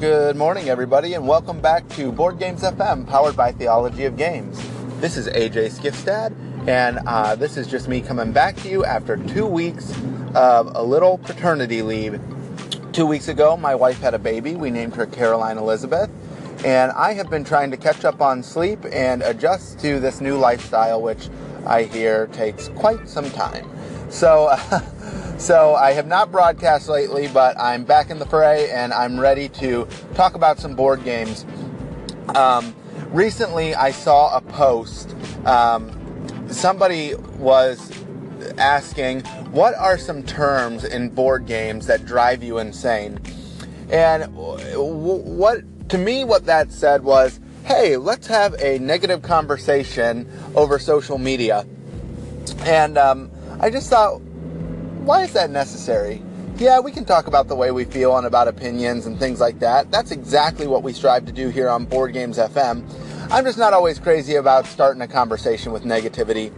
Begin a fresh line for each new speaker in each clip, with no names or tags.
Good morning, everybody, and welcome back to Board Games FM, powered by Theology of Games. This is AJ Skifstad, and uh, this is just me coming back to you after two weeks of a little paternity leave. Two weeks ago, my wife had a baby. We named her Caroline Elizabeth, and I have been trying to catch up on sleep and adjust to this new lifestyle, which I hear takes quite some time. So, uh, so I have not broadcast lately, but I'm back in the fray and I'm ready to talk about some board games. Um, recently, I saw a post. Um, somebody was asking, "What are some terms in board games that drive you insane?" And what to me, what that said was, "Hey, let's have a negative conversation over social media." And um, I just thought, why is that necessary? Yeah, we can talk about the way we feel and about opinions and things like that. That's exactly what we strive to do here on Board Games FM. I'm just not always crazy about starting a conversation with negativity.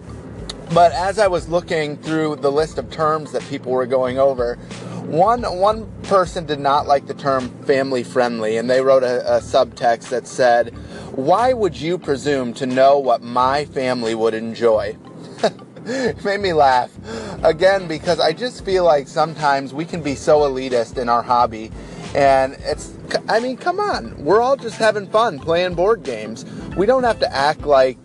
But as I was looking through the list of terms that people were going over, one one person did not like the term family friendly, and they wrote a, a subtext that said, "Why would you presume to know what my family would enjoy?" It made me laugh again because I just feel like sometimes we can be so elitist in our hobby, and it's I mean, come on, we're all just having fun playing board games. We don't have to act like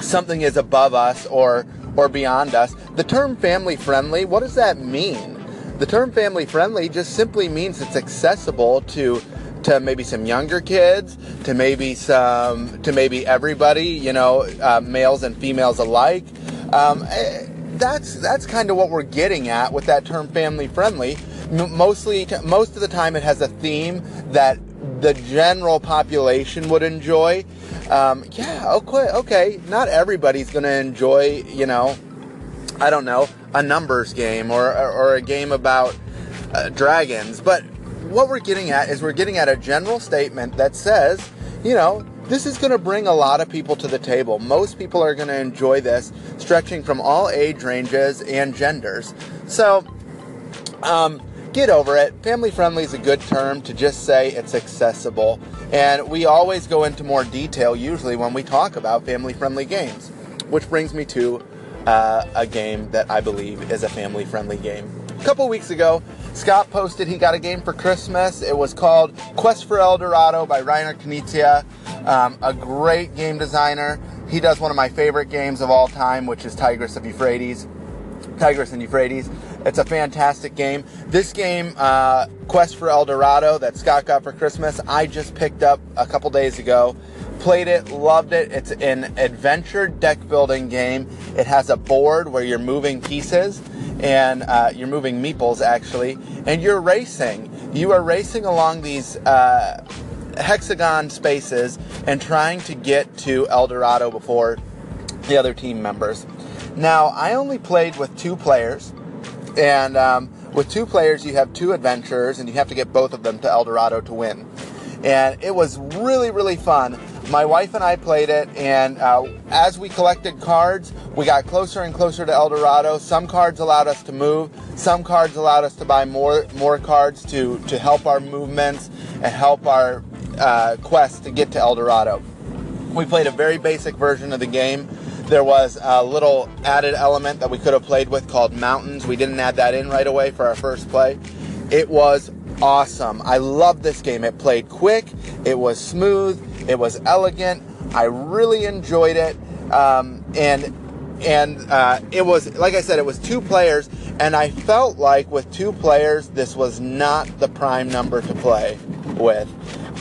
something is above us or or beyond us. The term family friendly, what does that mean? The term family friendly just simply means it's accessible to to maybe some younger kids, to maybe some to maybe everybody, you know, uh, males and females alike. Um, eh, that's that's kind of what we're getting at with that term family friendly. mostly, most of the time, it has a theme that the general population would enjoy. Um, yeah, okay, okay. Not everybody's to enjoy, you know, I don't know, a numbers game or or, or a game about uh, dragons. But what we're getting at is we're getting at a general statement that says, you know, this is going to bring a lot of people to the table. Most people are going to enjoy this, stretching from all age ranges and genders. So, um, get over it. Family friendly is a good term to just say it's accessible. And we always go into more detail usually when we talk about family friendly games. Which brings me to uh, a game that I believe is a family friendly game. A couple weeks ago, Scott posted he got a game for Christmas. It was called Quest for El Dorado by Reiner Knizia. Um, a great game designer. He does one of my favorite games of all time, which is Tigris of Euphrates. Tigris and Euphrates. It's a fantastic game. This game, uh, Quest for El Dorado, that Scott got for Christmas, I just picked up a couple days ago. Played it, loved it. It's an adventure deck building game. It has a board where you're moving pieces and uh, you're moving meeples actually, and you're racing. You are racing along these uh, hexagon spaces and trying to get to El Dorado before the other team members. Now, I only played with two players, and um, with two players, you have two adventurers, and you have to get both of them to El Dorado to win. And it was really, really fun my wife and I played it, and uh, as we collected cards, we got closer and closer to El Dorado. Some cards allowed us to move. Some cards allowed us to buy more more cards to to help our movements and help our uh, quest to get to El Dorado. We played a very basic version of the game. There was a little added element that we could have played with called mountains. We didn't add that in right away for our first play. It was awesome. I love this game. It played quick. It was smooth it was elegant. I really enjoyed it, um, and and uh, it was like I said, it was two players, and I felt like with two players, this was not the prime number to play with.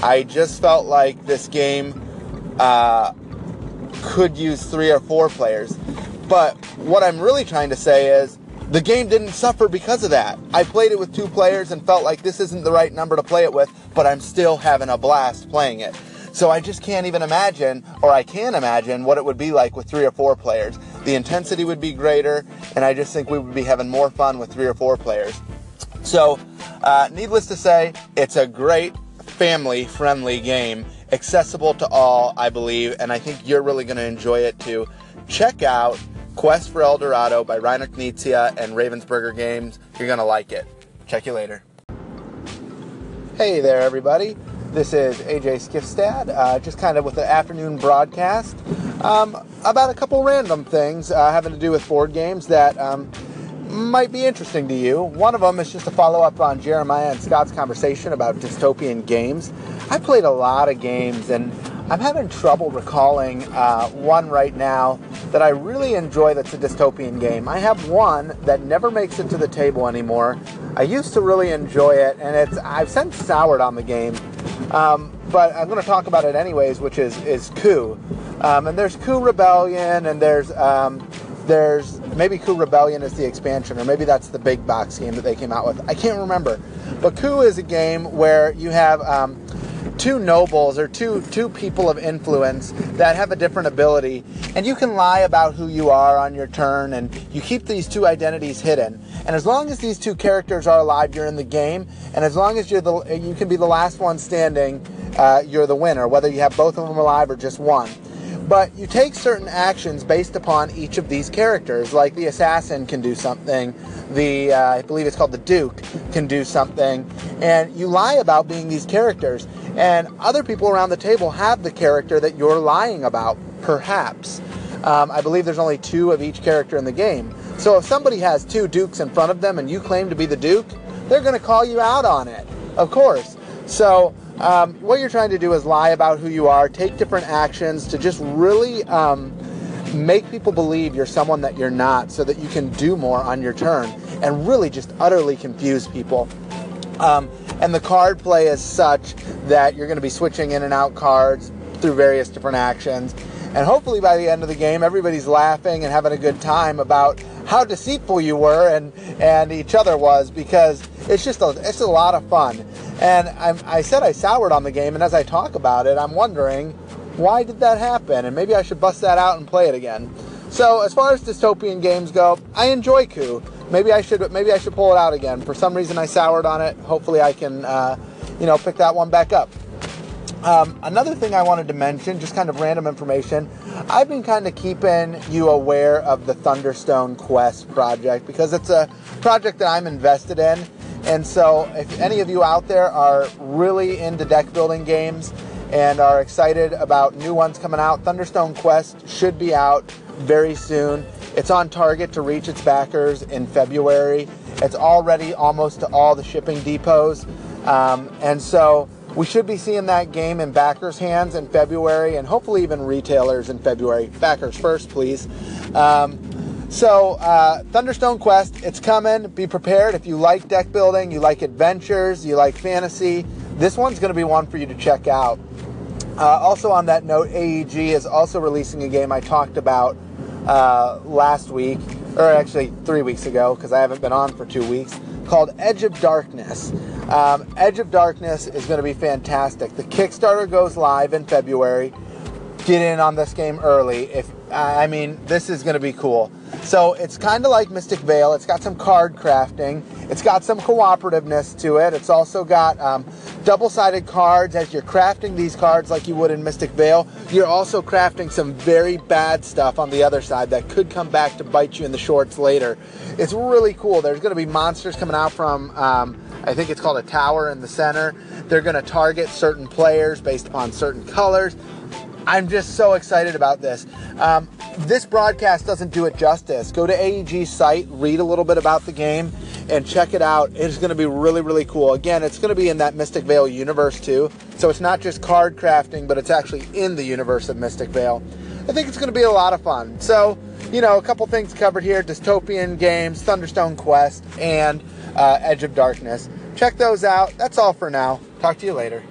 I just felt like this game uh, could use three or four players. But what I'm really trying to say is the game didn't suffer because of that. I played it with two players and felt like this isn't the right number to play it with, but I'm still having a blast playing it. So I just can't even imagine, or I can imagine, what it would be like with three or four players. The intensity would be greater, and I just think we would be having more fun with three or four players. So, uh, needless to say, it's a great family friendly game, accessible to all, I believe, and I think you're really going to enjoy it too. Check out Quest for El Dorado by Reiner Knizia and Ravensburger Games. You're going to like it. Check you later. Hey there, everybody. This is AJ Skifstad, uh, just kind of with the afternoon broadcast um, about a couple random things uh, having to do with board games that um, might be interesting to you. One of them is just a follow up on Jeremiah and Scott's conversation about dystopian games. I played a lot of games and I'm having trouble recalling uh, one right now that I really enjoy that's a dystopian game. I have one that never makes it to the table anymore. I used to really enjoy it, and it's I've since soured on the game. Um, but I'm going to talk about it anyways, which is is Coup. Um, and there's Coup Rebellion, and there's um, there's maybe Coup Rebellion is the expansion, or maybe that's the big box game that they came out with. I can't remember. But Coup is a game where you have um, two nobles or two two people of influence that have a different ability and you can lie about who you are on your turn and you keep these two identities hidden. And as long as these two characters are alive you're in the game and as long as you're the you can be the last one standing uh, you're the winner whether you have both of them alive or just one. But you take certain actions based upon each of these characters like the assassin can do something the uh, i believe it's called the duke can do something and you lie about being these characters and other people around the table have the character that you're lying about, perhaps. Um, I believe there's only two of each character in the game. So if somebody has two dukes in front of them and you claim to be the duke, they're going to call you out on it, of course. So um, what you're trying to do is lie about who you are, take different actions to just really um, make people believe you're someone that you're not so that you can do more on your turn and really just utterly confuse people. Um, and the card play is such that you're going to be switching in and out cards through various different actions. And hopefully by the end of the game, everybody's laughing and having a good time about how deceitful you were and, and each other was because it's just a, it's a lot of fun. And I'm, I said I soured on the game, and as I talk about it, I'm wondering why did that happen? And maybe I should bust that out and play it again. So as far as dystopian games go, I enjoy Coup. Maybe I should maybe I should pull it out again. For some reason, I soured on it. Hopefully, I can uh, you know pick that one back up. Um, another thing I wanted to mention, just kind of random information, I've been kind of keeping you aware of the Thunderstone Quest project because it's a project that I'm invested in. And so, if any of you out there are really into deck building games and are excited about new ones coming out, Thunderstone Quest should be out very soon. It's on target to reach its backers in February. It's already almost to all the shipping depots. Um, and so we should be seeing that game in backers' hands in February and hopefully even retailers in February. Backers first, please. Um, so, uh, Thunderstone Quest, it's coming. Be prepared. If you like deck building, you like adventures, you like fantasy, this one's going to be one for you to check out. Uh, also, on that note, AEG is also releasing a game I talked about uh, last week, or actually three weeks ago, because I haven't been on for two weeks, called Edge of Darkness. Um, Edge of Darkness is going to be fantastic. The Kickstarter goes live in February. Get in on this game early. If I mean, this is going to be cool. So it's kind of like Mystic Vale. It's got some card crafting. It's got some cooperativeness to it. It's also got um, double-sided cards as you're crafting these cards like you would in Mystic Vale. You're also crafting some very bad stuff on the other side that could come back to bite you in the shorts later. It's really cool. There's going to be monsters coming out from, um, I think it's called a tower in the center. They're going to target certain players based upon certain colors. I'm just so excited about this. Um, this broadcast doesn't do it justice. Go to AEG's site, read a little bit about the game, and check it out. It's going to be really, really cool. Again, it's going to be in that Mystic Vale universe too. So it's not just card crafting, but it's actually in the universe of Mystic Vale. I think it's going to be a lot of fun. So, you know, a couple things covered here dystopian games, Thunderstone Quest, and uh, Edge of Darkness. Check those out. That's all for now. Talk to you later.